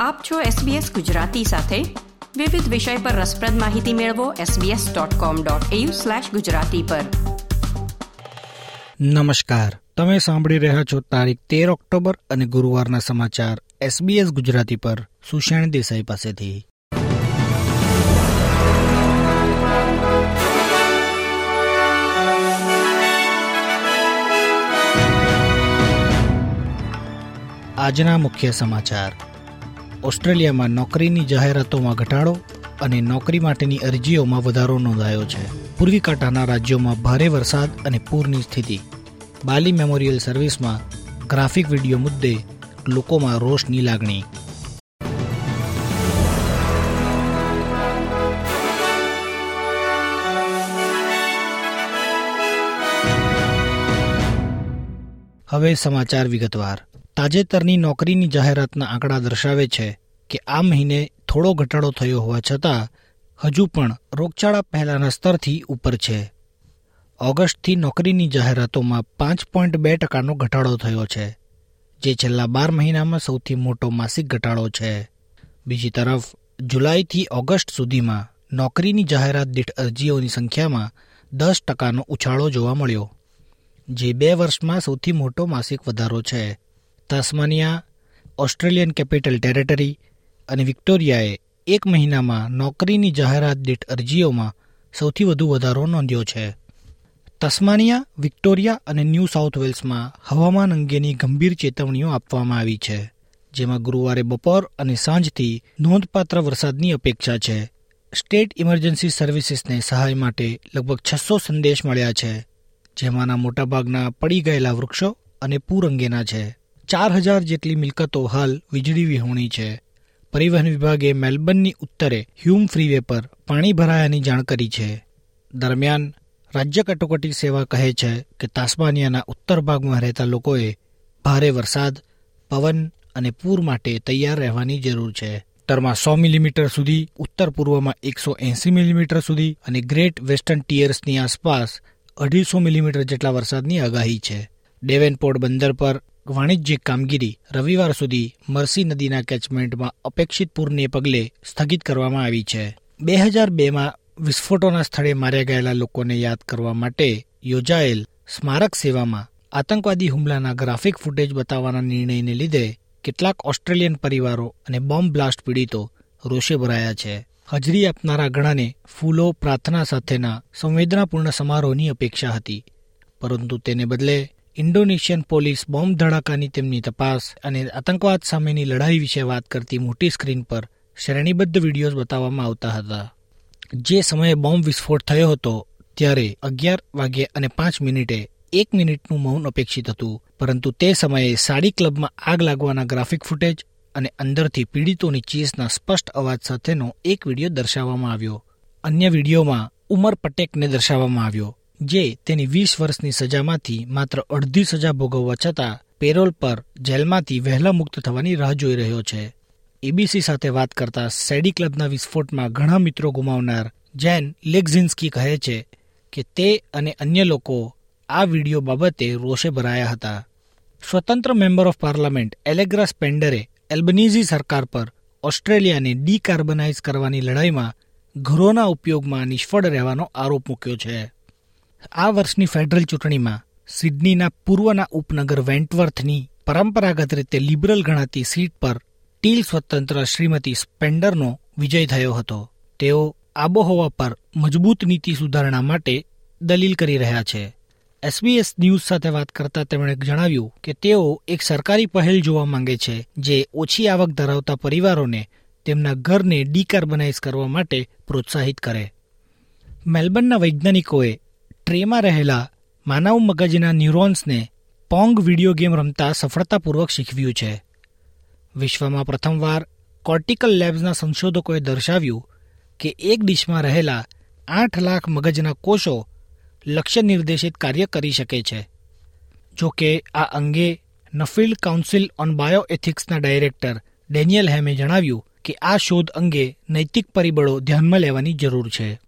આપ છો SBS ગુજરાતી સાથે. વિવિધ વિષય પર રસપ્રદ માહિતી મેળવો sbs.com.au/gujarati પર. નમસ્કાર. તમે સાંભળી રહ્યા છો તારીખ તેર ઓક્ટોબર અને ગુરુવારના સમાચાર SBS ગુજરાતી પર સુષેણ દેસાઈ પાસેથી. આજના મુખ્ય સમાચાર. ઓસ્ટ્રેલિયામાં નોકરીની જાહેરાતોમાં ઘટાડો અને નોકરી માટેની અરજીઓમાં વધારો નોંધાયો છે. પૂર્વી કાંઠાના રાજ્યોમાં ભારે વરસાદ અને પૂરની સ્થિતિ. બાલી મેમોરિયલ સર્વિસમાં ગ્રાફિક વીડિયો મુદ્દે લોકોમાં રોષની લાગણી. હવે સમાચાર વિગતવાર. તાજેતરની નોકરીની જાહેરાતના આંકડા દર્શાવે છે કે આ મહિને થોડો ઘટાડો થયો હોવા છતાં, હજુ પણ રોગચાળા પહેલાના સ્તરથી ઉપર છે. ઓગસ્ટથી નોકરીની જાહેરાતોમાં પાંચ પોઈન્ટ બે ટકાનો ઘટાડો થયો છે, જે છેલ્લા બાર મહિનામાં સૌથી મોટો માસિક ઘટાડો છે. બીજી તરફ, જુલાઈથી ઓગસ્ટ સુધીમાં નોકરીની જાહેરાત દીઠ અરજીઓની સંખ્યામાં દસ ટકાનો ઉછાળો જોવા મળ્યો, જે બે વર્ષમાં સૌથી મોટો માસિક વધારો છે. તાસ્માનિયા, ઓસ્ટ્રેલિયન કેપિટલ ટેરેટરી અને વિક્ટોરિયાએ એક મહિનામાં નોકરીની જાહેરાત દીઠ અરજીઓમાં સૌથી વધુ વધારો નોંધ્યો છે. તસ્માનિયા, વિક્ટોરિયા અને ન્યૂ સાઉથ વેલ્સમાં હવામાન અંગેની ગંભીર ચેતવણીઓ આપવામાં આવી છે, જેમાં ગુરુવારે બપોર અને સાંજથી નોંધપાત્ર વરસાદની અપેક્ષા છે. સ્ટેટ ઇમરજન્સી સર્વિસીસને સહાય માટે લગભગ છસો સંદેશ મળ્યા છે, જેમાંના મોટાભાગના પડી ગયેલા વૃક્ષો અને પૂર અંગેના છે. ચાર હજાર જેટલી મિલકતો હાલ વીજળી વિહોણી છે. પરિવહન વિભાગે મેલબર્નની ઉત્તરે હ્યુમ ફ્રીવે પર પાણી ભરાયાની જાણ કરી છે. દરમિયાન રાજ્ય કટોકટી સેવા કહે છે કે તાસ્માનિયાના ઉત્તર ભાગમાં રહેતા લોકોએ ભારે વરસાદ, પવન અને પૂર માટે તૈયાર રહેવાની જરૂર છે. ઉત્તરમાં સો મિલીમીટર સુધી, ઉત્તર પૂર્વમાં એકસો એંસી મિલીમીટર સુધી અને ગ્રેટ વેસ્ટર્ન ટીયર્સની આસપાસ અઢીસો મિલીમીટર જેટલા વરસાદની આગાહી છે. ડેવેનપોર્ટ બંદર પર વાણિજ્યિક કામગીરી રવિવાર સુધી મરસી નદીના કેચમેન્ટમાં અપેક્ષિત પૂરને પગલે સ્થગિત કરવામાં આવી છે. બે હજાર બેમાં વિસ્ફોટોના સ્થળે માર્યા ગયેલા લોકોને યાદ કરવા માટે યોજાયેલ સ્મારક સેવામાં આતંકવાદી હુમલાના ગ્રાફિક ફૂટેજ બતાવવાના નિર્ણયને લીધે કેટલાક ઓસ્ટ્રેલિયન પરિવારો અને બોમ્બ બ્લાસ્ટ પીડિતો રોષે ભરાયા છે. હાજરી આપનારા ઘણાને ફૂલો, પ્રાર્થના સાથેના સંવેદનાપૂર્ણ સમારોહની અપેક્ષા હતી, પરંતુ તેને બદલે ઇન્ડોનેશિયન પોલીસ બોમ્બ ધડાકાની તેમની તપાસ અને આતંકવાદ સામેની લડાઈ વિશે વાત કરતી મોટી સ્ક્રીન પર શ્રેણીબદ્ધ વિડીયોઝ બતાવવામાં આવતા હતા. જે સમયે બોમ્બ વિસ્ફોટ થયો હતો, ત્યારે અગિયાર વાગ્યે અને પાંચ મિનિટે એક મિનિટનું મૌન અપેક્ષિત હતું. પરંતુ તે સમયે સાડી ક્લબમાં આગ લાગવાના ગ્રાફિક ફૂટેજ અને અંદરથી પીડિતોની ચીસના સ્પષ્ટ અવાજ સાથેનો એક વીડિયો દર્શાવવામાં આવ્યો. અન્ય વિડીયોમાં ઉમર પટેકને દર્શાવવામાં આવ્યો. જે તેની વીસ વર્ષની સજામાંથી માત્ર અડધી સજા ભોગવવા છતાં પેરોલ પર જેલમાંથી વહેલા મુક્ત થવાની રાહ જોઈ રહ્યો છે. એબીસી સાથે વાત કરતા સેડી ક્લબના વિસ્ફોટમાં ઘણા મિત્રો ગુમાવનાર જેન લેગઝિન્સ્કી કહે છે કે તે અને અન્ય લોકો આ વીડિયો બાબતે રોષે ભરાયા હતા. સ્વતંત્ર મેમ્બર ઓફ પાર્લામેન્ટ એલેગ્રા સ્પેન્ડરે એલ્બનીઝી સરકાર પર ઓસ્ટ્રેલિયાને ડીકાર્બનાઇઝ કરવાની લડાઈમાં ઘરોના ઉપયોગમાં નિષ્ફળ રહેવાનો આરોપ મૂક્યો છે. આ વર્ષની ફેડરલ ચૂંટણીમાં સિડનીના પૂર્વના ઉપનગર વેન્ટવર્થની પરંપરાગત રીતે લિબરલ ગણાતી સીટ પર ટીલ સ્વતંત્ર શ્રીમતી સ્પેન્ડરનો વિજય થયો હતો. તેઓ આબોહવા પર મજબૂત નીતિ સુધારણા માટે દલીલ કરી રહ્યા છે. એસબીએસ ન્યૂઝ સાથે વાત કરતા તેમણે જણાવ્યું કે તેઓ એક સરકારી પહેલ જોવા માંગે છે, જે ઓછી આવક ધરાવતા પરિવારોને તેમના ઘરને ડીકાર્બનાઇઝ કરવા માટે પ્રોત્સાહિત કરે. મેલબર્નના વૈજ્ઞાનિકોએ ટ્રેમાં રહેલા માનવ મગજના ન્યુરોન્સને પોંગ વિડિયો ગેમ રમતા સફળતાપૂર્વક શીખવ્યું છે. વિશ્વમાં પ્રથમવાર કોર્ટિકલ લેબ્સના સંશોધકોએ દર્શાવ્યું કે એક ડિશમાં રહેલા આઠ લાખ મગજના કોષો લક્ષ્ય નિર્દેશિત કાર્ય કરી શકે છે. જો કે આ અંગે નફિલ્ડ કાઉન્સિલ ઓન બાયોએથિક્સના ડાયરેક્ટર ડેનિયલ હેમે જણાવ્યું કે આ શોધ અંગે નૈતિક પરિબળો ધ્યાનમાં લેવાની જરૂર છે.